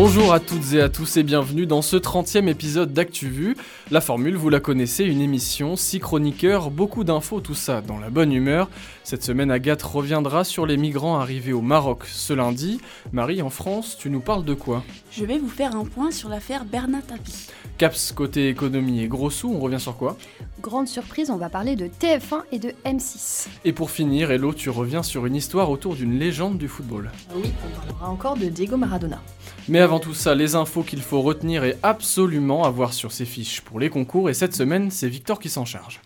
Bonjour à toutes et à tous et bienvenue dans ce 30e épisode d'ActuVu. La formule, vous la connaissez, une émission, six chroniqueurs, beaucoup d'infos, tout ça dans la bonne humeur. Cette semaine, Agathe reviendra sur les migrants arrivés au Maroc ce lundi. Marie, en France, tu nous parles de quoi? Je vais vous faire un point sur l'affaire Bernard Tapie. Caps côté économie et gros sous, on revient sur quoi? Grande surprise, on va parler de TF1 et de M6. Et pour finir, Hello, tu reviens sur une histoire autour d'une légende du football. Oui, on parlera encore de Diego Maradona. Mais avant tout ça, les infos qu'il faut retenir et absolument avoir sur ses fiches pour les concours, et cette semaine, c'est Victor qui s'en charge.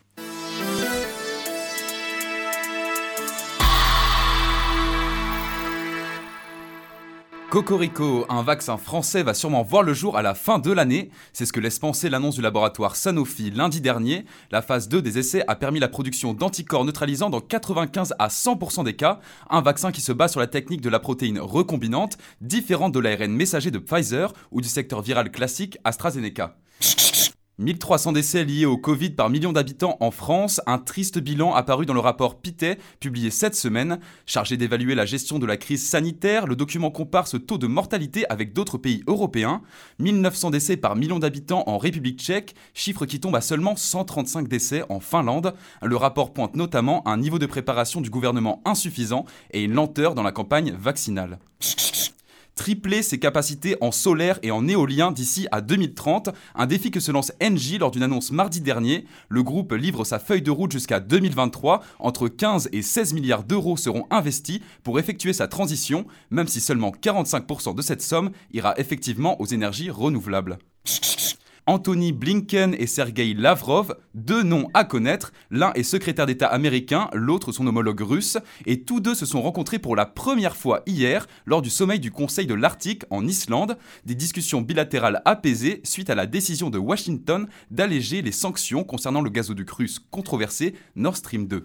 Cocorico, un vaccin français va sûrement voir le jour à la fin de l'année. C'est ce que laisse penser l'annonce du laboratoire Sanofi lundi dernier. La phase 2 des essais a permis la production d'anticorps neutralisants dans 95 à 100% des cas. Un vaccin qui se base sur la technique de la protéine recombinante, différente de l'ARN messager de Pfizer ou du secteur viral classique AstraZeneca. 1300 décès liés au Covid par million d'habitants en France, un triste bilan apparu dans le rapport Pitet, publié cette semaine. Chargé d'évaluer la gestion de la crise sanitaire, le document compare ce taux de mortalité avec d'autres pays européens. 1900 décès par million d'habitants en République tchèque, chiffre qui tombe à seulement 135 décès en Finlande. Le rapport pointe notamment un niveau de préparation du gouvernement insuffisant et une lenteur dans la campagne vaccinale tripler ses capacités en solaire et en éolien d'ici à 2030, un défi que se lance Engie lors d'une annonce mardi dernier. Le groupe livre sa feuille de route jusqu'à 2023, entre 15 et 16 milliards d'euros seront investis pour effectuer sa transition, même si seulement 45% de cette somme ira effectivement aux énergies renouvelables. Anthony Blinken et Sergei Lavrov, deux noms à connaître. L'un est secrétaire d'État américain, l'autre son homologue russe, et tous deux se sont rencontrés pour la première fois hier lors du sommet du Conseil de l'Arctique en Islande. Des discussions bilatérales apaisées suite à la décision de Washington d'alléger les sanctions concernant le gazoduc russe controversé Nord Stream 2.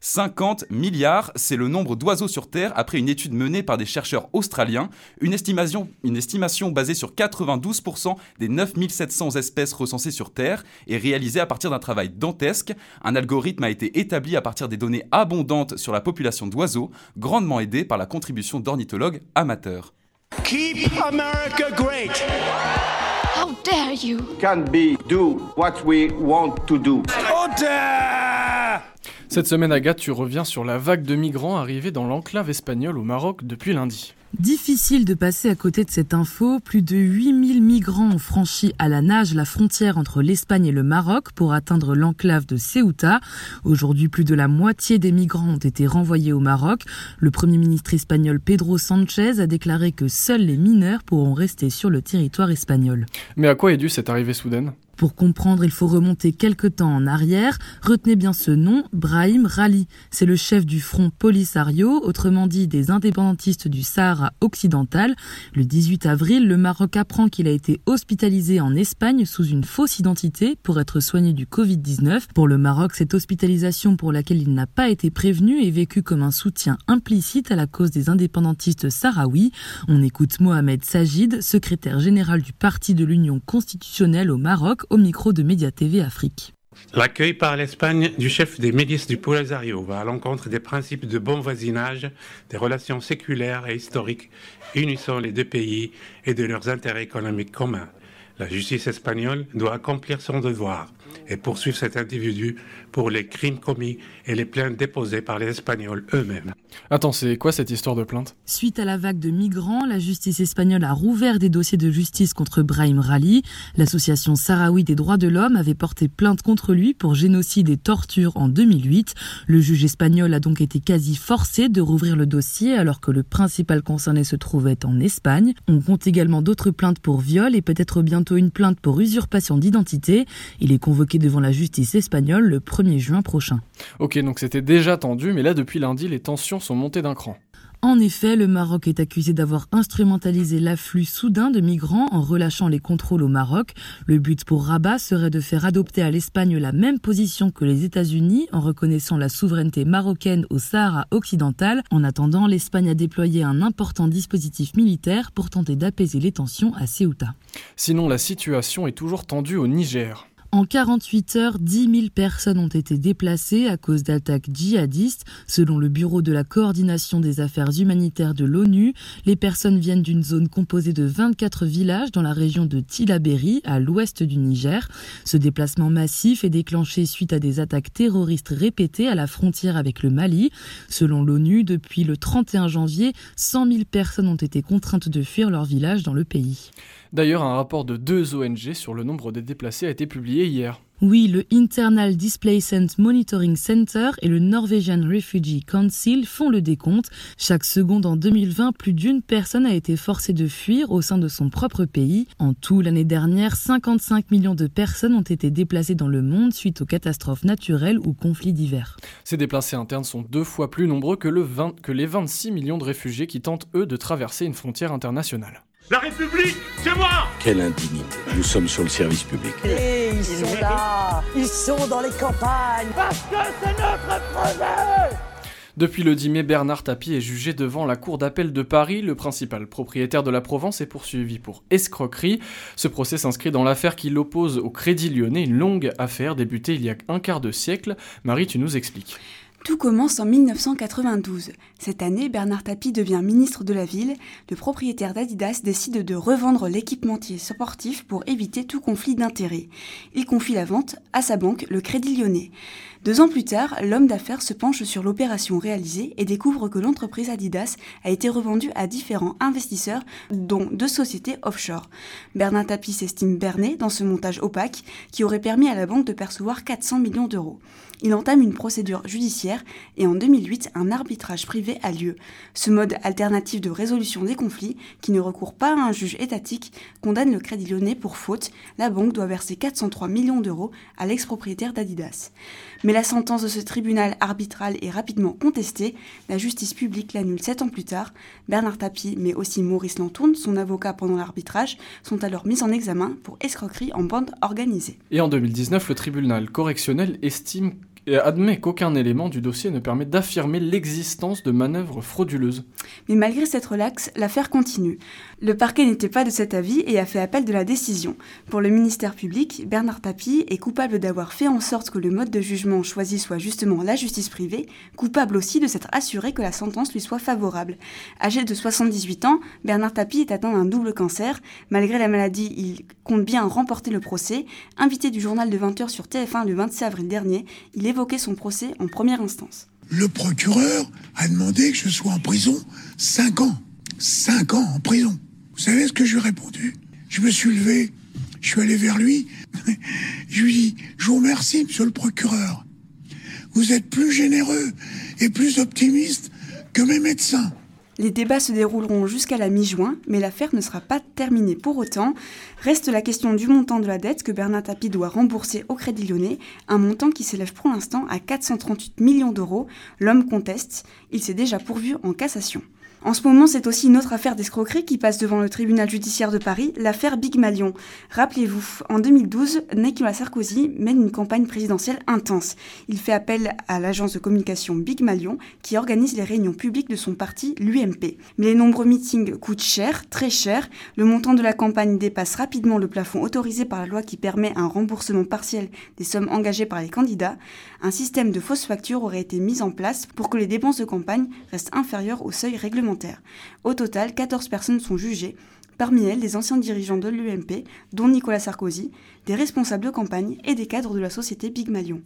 50 milliards, c'est le nombre d'oiseaux sur Terre après une étude menée par des chercheurs australiens, une estimation, une estimation basée sur 92% des 9700 espèces recensées sur Terre et réalisée à partir d'un travail dantesque. Un algorithme a été établi à partir des données abondantes sur la population d'oiseaux, grandement aidé par la contribution d'ornithologues amateurs. Keep America great. How dare you? Can be do what we want to do. Cette semaine, Agathe, tu reviens sur la vague de migrants arrivés dans l'enclave espagnole au Maroc depuis lundi. Difficile de passer à côté de cette info. Plus de 8000 migrants ont franchi à la nage la frontière entre l'Espagne et le Maroc pour atteindre l'enclave de Ceuta. Aujourd'hui, plus de la moitié des migrants ont été renvoyés au Maroc. Le premier ministre espagnol Pedro Sanchez a déclaré que seuls les mineurs pourront rester sur le territoire espagnol. Mais à quoi est due cette arrivée soudaine? Pour comprendre, il faut remonter quelque temps en arrière. Retenez bien ce nom, Brahim Rali. C'est le chef du front Polisario, autrement dit des indépendantistes du Sahara occidental. Le 18 avril, le Maroc apprend qu'il a été hospitalisé en Espagne sous une fausse identité pour être soigné du Covid-19. Pour le Maroc, cette hospitalisation pour laquelle il n'a pas été prévenu est vécue comme un soutien implicite à la cause des indépendantistes sahraouis. On écoute Mohamed Sajid, secrétaire général du Parti de l'Union constitutionnelle au Maroc, au micro de Média TV Afrique. L'accueil par l'Espagne du chef des milices du Polisario va à l'encontre des principes de bon voisinage, des relations séculaires et historiques unissant les deux pays et de leurs intérêts économiques communs. La justice espagnole doit accomplir son devoir et poursuivre cet individu pour les crimes commis et les plaintes déposées par les Espagnols eux-mêmes. Attends, c'est quoi cette histoire de plainte? Suite à la vague de migrants, la justice espagnole a rouvert des dossiers de justice contre Brahim Rali. L'association Sahraoui des droits de l'homme avait porté plainte contre lui pour génocide et torture en 2008. Le juge espagnol a donc été quasi forcé de rouvrir le dossier alors que le principal concerné se trouvait en Espagne. On compte également d'autres plaintes pour viol et peut-être bientôt une plainte pour usurpation d'identité. Il est convoqué devant la justice espagnole le 1er juin prochain. Ok, donc c'était déjà tendu, mais là depuis lundi, les tensions sont montées d'un cran. En effet, le Maroc est accusé d'avoir instrumentalisé l'afflux soudain de migrants en relâchant les contrôles au Maroc. Le but pour Rabat serait de faire adopter à l'Espagne la même position que les États-Unis en reconnaissant la souveraineté marocaine au Sahara occidental. En attendant, l'Espagne a déployé un important dispositif militaire pour tenter d'apaiser les tensions à Ceuta. Sinon, la situation est toujours tendue au Niger. En 48 heures, 10 000 personnes ont été déplacées à cause d'attaques djihadistes. Selon le Bureau de la coordination des affaires humanitaires de l'ONU, les personnes viennent d'une zone composée de 24 villages dans la région de Tilaberi, à l'ouest du Niger. Ce déplacement massif est déclenché suite à des attaques terroristes répétées à la frontière avec le Mali. Selon l'ONU, depuis le 31 janvier, 100 000 personnes ont été contraintes de fuir leur village dans le pays. D'ailleurs, un rapport de deux ONG sur le nombre des déplacés a été publié hier. Oui, le Internal Displacement Monitoring Center et le Norwegian Refugee Council font le décompte. Chaque seconde en 2020, plus d'une personne a été forcée de fuir au sein de son propre pays. En tout, l'année dernière, 55 millions de personnes ont été déplacées dans le monde suite aux catastrophes naturelles ou conflits divers. Ces déplacés internes sont deux fois plus nombreux que, le 20 que les 26 millions de réfugiés qui tentent, eux, de traverser une frontière internationale. La République, c'est moi Quelle indignité. Nous sommes sur le service public. Et ils sont là Ils sont dans les campagnes Parce que c'est notre projet depuis le 10 mai, Bernard Tapie est jugé devant la Cour d'appel de Paris. Le principal propriétaire de la Provence est poursuivi pour escroquerie. Ce procès s'inscrit dans l'affaire qui l'oppose au Crédit Lyonnais, une longue affaire débutée il y a un quart de siècle. Marie, tu nous expliques. Tout commence en 1992. Cette année, Bernard Tapie devient ministre de la ville. Le propriétaire d'Adidas décide de revendre l'équipementier sportif pour éviter tout conflit d'intérêts. Il confie la vente à sa banque, le Crédit Lyonnais. Deux ans plus tard, l'homme d'affaires se penche sur l'opération réalisée et découvre que l'entreprise Adidas a été revendue à différents investisseurs, dont deux sociétés offshore. Bernard Tapie s'estime berné dans ce montage opaque qui aurait permis à la banque de percevoir 400 millions d'euros. Il entame une procédure judiciaire et en 2008, un arbitrage privé a lieu. Ce mode alternatif de résolution des conflits, qui ne recourt pas à un juge étatique, condamne le Crédit Lyonnais pour faute. La banque doit verser 403 millions d'euros à l'ex-propriétaire d'Adidas. La sentence de ce tribunal arbitral est rapidement contestée. La justice publique l'annule sept ans plus tard. Bernard Tapie, mais aussi Maurice Lantourne, son avocat pendant l'arbitrage, sont alors mis en examen pour escroquerie en bande organisée. Et en 2019, le tribunal correctionnel estime et admet qu'aucun élément du dossier ne permet d'affirmer l'existence de manœuvres frauduleuses. Mais malgré cette relaxe, l'affaire continue. Le parquet n'était pas de cet avis et a fait appel de la décision. Pour le ministère public, Bernard Tapie est coupable d'avoir fait en sorte que le mode de jugement choisi soit justement la justice privée, coupable aussi de s'être assuré que la sentence lui soit favorable. Âgé de 78 ans, Bernard Tapie est atteint d'un double cancer. Malgré la maladie, il compte bien remporter le procès. Invité du journal de 20h sur TF1 le 26 avril dernier, il son procès en première instance. Le procureur a demandé que je sois en prison 5 ans. 5 ans en prison. Vous savez ce que je lui ai répondu? Je me suis levé, je suis allé vers lui, je lui ai dit, je vous remercie, monsieur le procureur. Vous êtes plus généreux et plus optimiste que mes médecins. Les débats se dérouleront jusqu'à la mi-juin, mais l'affaire ne sera pas terminée pour autant. Reste la question du montant de la dette que Bernard Tapie doit rembourser au Crédit Lyonnais, un montant qui s'élève pour l'instant à 438 millions d'euros. L'homme conteste, il s'est déjà pourvu en cassation. En ce moment, c'est aussi une autre affaire d'escroquerie qui passe devant le tribunal judiciaire de Paris, l'affaire Big Malion. Rappelez-vous, en 2012, Nicolas Sarkozy mène une campagne présidentielle intense. Il fait appel à l'agence de communication Big Malion qui organise les réunions publiques de son parti, l'UMP. Mais les nombreux meetings coûtent cher, très cher. Le montant de la campagne dépasse rapidement le plafond autorisé par la loi qui permet un remboursement partiel des sommes engagées par les candidats. Un système de fausses factures aurait été mis en place pour que les dépenses de campagne restent inférieures au seuil réglementaire. Au total, 14 personnes sont jugées, parmi elles des anciens dirigeants de l'UMP, dont Nicolas Sarkozy, des responsables de campagne et des cadres de la société Big Malion.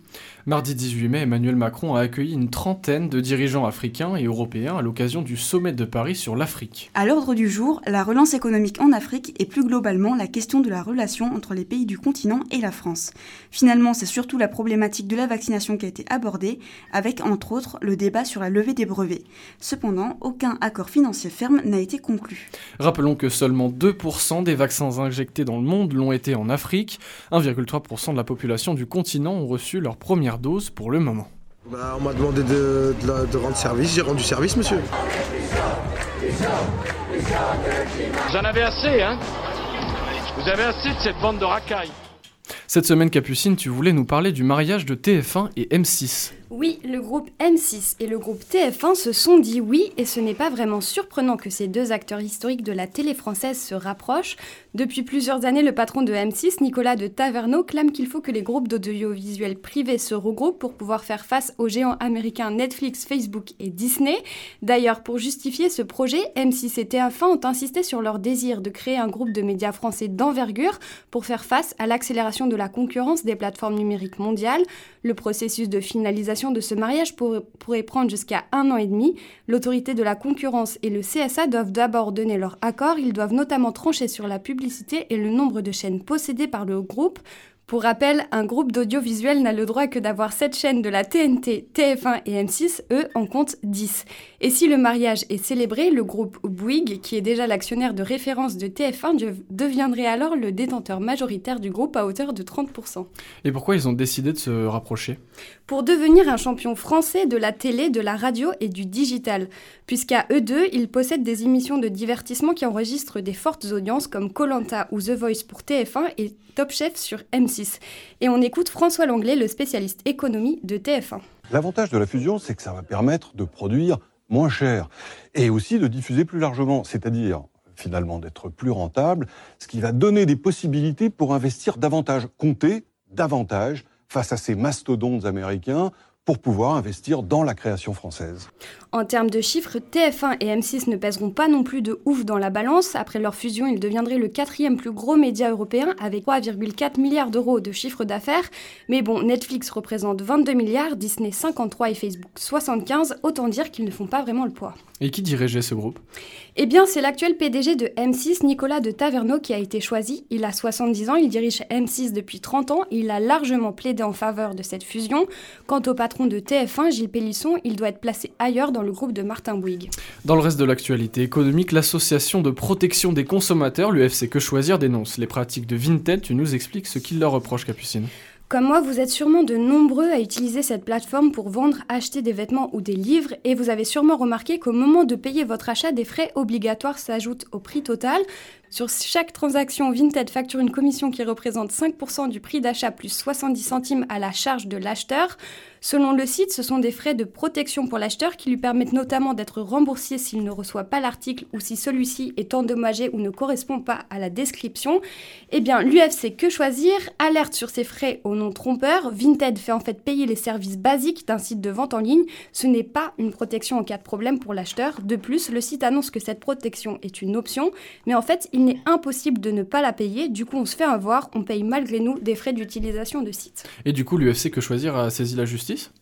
Mardi 18 mai, Emmanuel Macron a accueilli une trentaine de dirigeants africains et européens à l'occasion du sommet de Paris sur l'Afrique. À l'ordre du jour, la relance économique en Afrique et plus globalement la question de la relation entre les pays du continent et la France. Finalement, c'est surtout la problématique de la vaccination qui a été abordée, avec entre autres le débat sur la levée des brevets. Cependant, aucun accord financier ferme n'a été conclu. Rappelons que seulement 2% des vaccins injectés dans le monde l'ont été en Afrique. 1,3% de la population du continent ont reçu leur première dose pour le moment. Bah, on m'a demandé de, de, de, rendre service, j'ai rendu service, monsieur. Vous en avez assez, hein? Vous avez assez de cette bande de racailles. Cette semaine, Capucine, tu voulais nous parler du mariage de TF1 et M6. Oui, le groupe M6 et le groupe TF1 se sont dit oui, et ce n'est pas vraiment surprenant que ces deux acteurs historiques de la télé française se rapprochent. Depuis plusieurs années, le patron de M6, Nicolas de Taverneau, clame qu'il faut que les groupes d'audiovisuels privés se regroupent pour pouvoir faire face aux géants américains Netflix, Facebook et Disney. D'ailleurs, pour justifier ce projet, M6 et TF1 ont insisté sur leur désir de créer un groupe de médias français d'envergure pour faire face à l'accélération de la concurrence des plateformes numériques mondiales. Le processus de finalisation de ce mariage pourrait prendre jusqu'à un an et demi. L'autorité de la concurrence et le CSA doivent d'abord donner leur accord. Ils doivent notamment trancher sur la publicité et le nombre de chaînes possédées par le groupe. Pour rappel, un groupe d'audiovisuel n'a le droit que d'avoir 7 chaînes de la TNT, TF1 et M6, eux en comptent 10. Et si le mariage est célébré, le groupe Bouygues, qui est déjà l'actionnaire de référence de TF1, deviendrait alors le détenteur majoritaire du groupe à hauteur de 30%. Et pourquoi ils ont décidé de se rapprocher? Pour devenir un champion français de la télé, de la radio et du digital. Puisqu'à eux deux, ils possèdent des émissions de divertissement qui enregistrent des fortes audiences comme Colanta ou The Voice pour TF1 et Top Chef sur M6. Et on écoute François Langlais, le spécialiste économie de TF1. L'avantage de la fusion, c'est que ça va permettre de produire moins cher et aussi de diffuser plus largement, c'est-à-dire finalement d'être plus rentable, ce qui va donner des possibilités pour investir davantage, compter davantage face à ces mastodontes américains pour pouvoir investir dans la création française. En termes de chiffres, TF1 et M6 ne pèseront pas non plus de ouf dans la balance. Après leur fusion, ils deviendraient le quatrième plus gros média européen avec 3,4 milliards d'euros de chiffre d'affaires. Mais bon, Netflix représente 22 milliards, Disney 53 et Facebook 75, autant dire qu'ils ne font pas vraiment le poids. Et qui dirigeait ce groupe? Eh bien, c'est l'actuel PDG de M6, Nicolas de Taverneau, qui a été choisi. Il a 70 ans, il dirige M6 depuis 30 ans, il a largement plaidé en faveur de cette fusion. Quant au patron de TF1, Gilles Pélisson, il doit être placé ailleurs dans le groupe de Martin Bouygues. Dans le reste de l'actualité économique, l'association de protection des consommateurs, l'UFC Que Choisir, dénonce les pratiques de Vinted. Tu nous expliques ce qu'il leur reproche, Capucine comme moi, vous êtes sûrement de nombreux à utiliser cette plateforme pour vendre, acheter des vêtements ou des livres et vous avez sûrement remarqué qu'au moment de payer votre achat, des frais obligatoires s'ajoutent au prix total. Sur chaque transaction, Vinted facture une commission qui représente 5% du prix d'achat plus 70 centimes à la charge de l'acheteur. Selon le site, ce sont des frais de protection pour l'acheteur qui lui permettent notamment d'être remboursé s'il ne reçoit pas l'article ou si celui-ci est endommagé ou ne correspond pas à la description. Eh bien, l'UFC Que Choisir alerte sur ces frais au nom trompeur. Vinted fait en fait payer les services basiques d'un site de vente en ligne. Ce n'est pas une protection en cas de problème pour l'acheteur. De plus, le site annonce que cette protection est une option, mais en fait, il est impossible de ne pas la payer. Du coup, on se fait avoir, on paye malgré nous des frais d'utilisation de site. Et du coup, l'UFC Que Choisir a saisi la justice?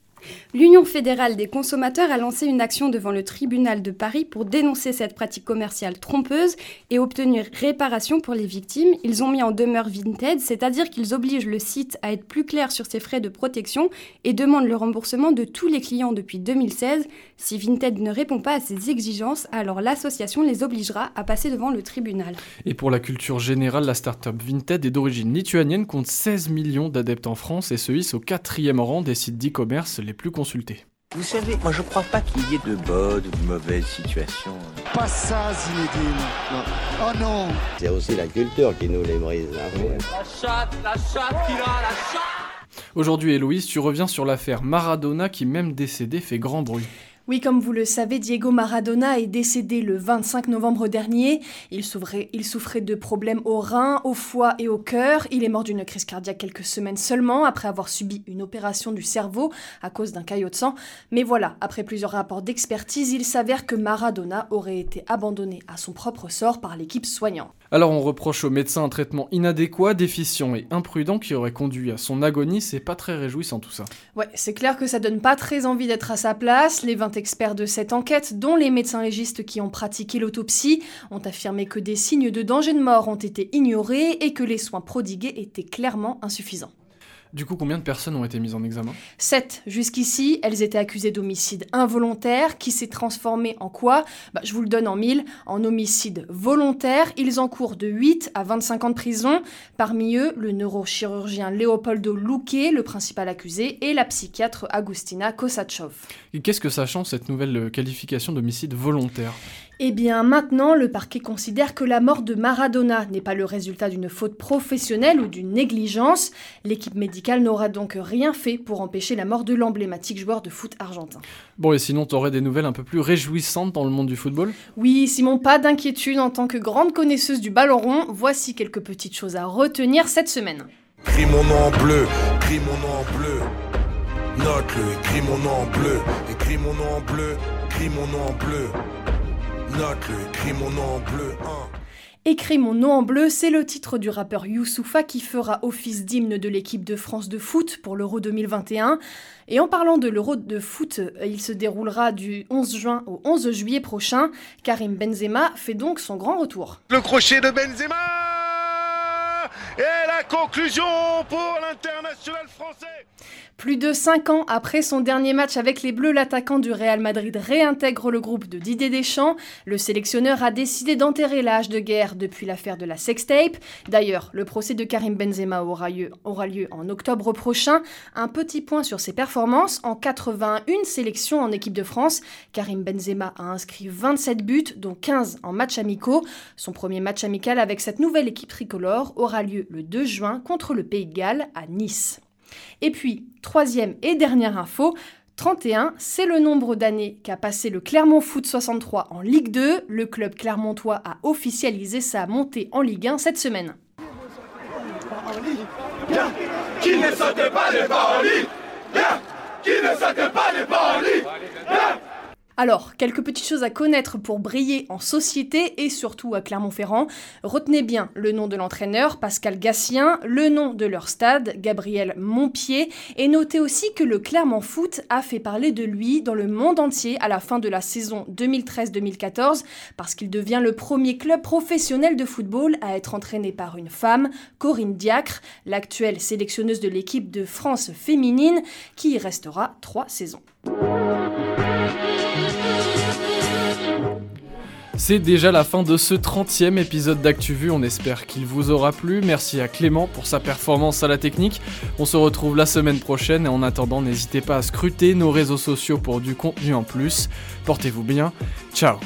L'Union fédérale des consommateurs a lancé une action devant le tribunal de Paris pour dénoncer cette pratique commerciale trompeuse et obtenir réparation pour les victimes. Ils ont mis en demeure Vinted, c'est-à-dire qu'ils obligent le site à être plus clair sur ses frais de protection et demandent le remboursement de tous les clients depuis 2016. Si Vinted ne répond pas à ces exigences, alors l'association les obligera à passer devant le tribunal. Et pour la culture générale, la start-up Vinted est d'origine lituanienne, compte 16 millions d'adeptes en France et se hisse au quatrième rang des sites d'e-commerce plus consultés. Vous savez, moi je crois pas qu'il y ait de bonnes ou de mauvaises situations. Pas ça, Zinedine. Non. Oh non C'est aussi la culture qui nous les brise. Hein. La chatte, la chatte qui a, la chatte Aujourd'hui, Héloïse, tu reviens sur l'affaire Maradona qui, même décédé, fait grand bruit. Oui, comme vous le savez, Diego Maradona est décédé le 25 novembre dernier. Il souffrait, de problèmes au rein, au foie et au cœur. Il est mort d'une crise cardiaque quelques semaines seulement après avoir subi une opération du cerveau à cause d'un caillot de sang. Mais voilà, après plusieurs rapports d'expertise, il s'avère que Maradona aurait été abandonné à son propre sort par l'équipe soignante. Alors on reproche au médecin un traitement inadéquat, déficient et imprudent qui aurait conduit à son agonie, c'est pas très réjouissant tout ça. Ouais, c'est clair que ça donne pas très envie d'être à sa place. Les 20 experts de cette enquête, dont les médecins légistes qui ont pratiqué l'autopsie, ont affirmé que des signes de danger de mort ont été ignorés et que les soins prodigués étaient clairement insuffisants. Du coup, combien de personnes ont été mises en examen? Sept. Jusqu'ici, elles étaient accusées d'homicide involontaire, qui s'est transformé en quoi? Bah, Je vous le donne en mille. En homicide volontaire, ils encourent de 8 à 25 ans de prison. Parmi eux, le neurochirurgien Leopoldo Luque, le principal accusé, et la psychiatre Agustina Kosachov. Et qu'est-ce que ça change, cette nouvelle qualification d'homicide volontaire? Eh bien maintenant, le parquet considère que la mort de Maradona n'est pas le résultat d'une faute professionnelle ou d'une négligence. L'équipe médicale n'aura donc rien fait pour empêcher la mort de l'emblématique joueur de foot argentin. Bon, et sinon, t'aurais des nouvelles un peu plus réjouissantes dans le monde du football? Oui, Simon, pas d'inquiétude en tant que grande connaisseuse du ballon rond, voici quelques petites choses à retenir cette semaine. Écris mon nom en bleu, écris mon nom en bleu. Note-le, écris mon nom en bleu, écris mon nom en bleu, écris mon nom en bleu. Note-le, écris mon nom en bleu. Hein. Écris mon nom en bleu, c'est le titre du rappeur Youssoufa qui fera office d'hymne de l'équipe de France de foot pour l'Euro 2021. Et en parlant de l'Euro de foot, il se déroulera du 11 juin au 11 juillet prochain. Karim Benzema fait donc son grand retour. Le crochet de Benzema et la conclusion pour l'international français. Plus de 5 ans après son dernier match avec les Bleus, l'attaquant du Real Madrid réintègre le groupe de Didier Deschamps. Le sélectionneur a décidé d'enterrer l'âge de guerre depuis l'affaire de la sextape. D'ailleurs, le procès de Karim Benzema aura lieu, aura lieu en octobre prochain. Un petit point sur ses performances. En 81 sélections en équipe de France, Karim Benzema a inscrit 27 buts, dont 15 en matchs amicaux. Son premier match amical avec cette nouvelle équipe tricolore aura lieu le 2 juin contre le Pays de Galles à Nice. Et puis, troisième et dernière info, 31, c'est le nombre d'années qu'a passé le Clermont Foot 63 en Ligue 2. Le club clermontois a officialisé sa montée en Ligue 1 cette semaine. Qui Alors, quelques petites choses à connaître pour briller en société et surtout à Clermont-Ferrand. Retenez bien le nom de l'entraîneur, Pascal Gassien, le nom de leur stade, Gabriel Montpied, et notez aussi que le Clermont Foot a fait parler de lui dans le monde entier à la fin de la saison 2013-2014, parce qu'il devient le premier club professionnel de football à être entraîné par une femme, Corinne Diacre, l'actuelle sélectionneuse de l'équipe de France féminine, qui y restera trois saisons. C'est déjà la fin de ce 30e épisode d'ActuVu, on espère qu'il vous aura plu. Merci à Clément pour sa performance à la technique. On se retrouve la semaine prochaine et en attendant, n'hésitez pas à scruter nos réseaux sociaux pour du contenu en plus. Portez-vous bien, ciao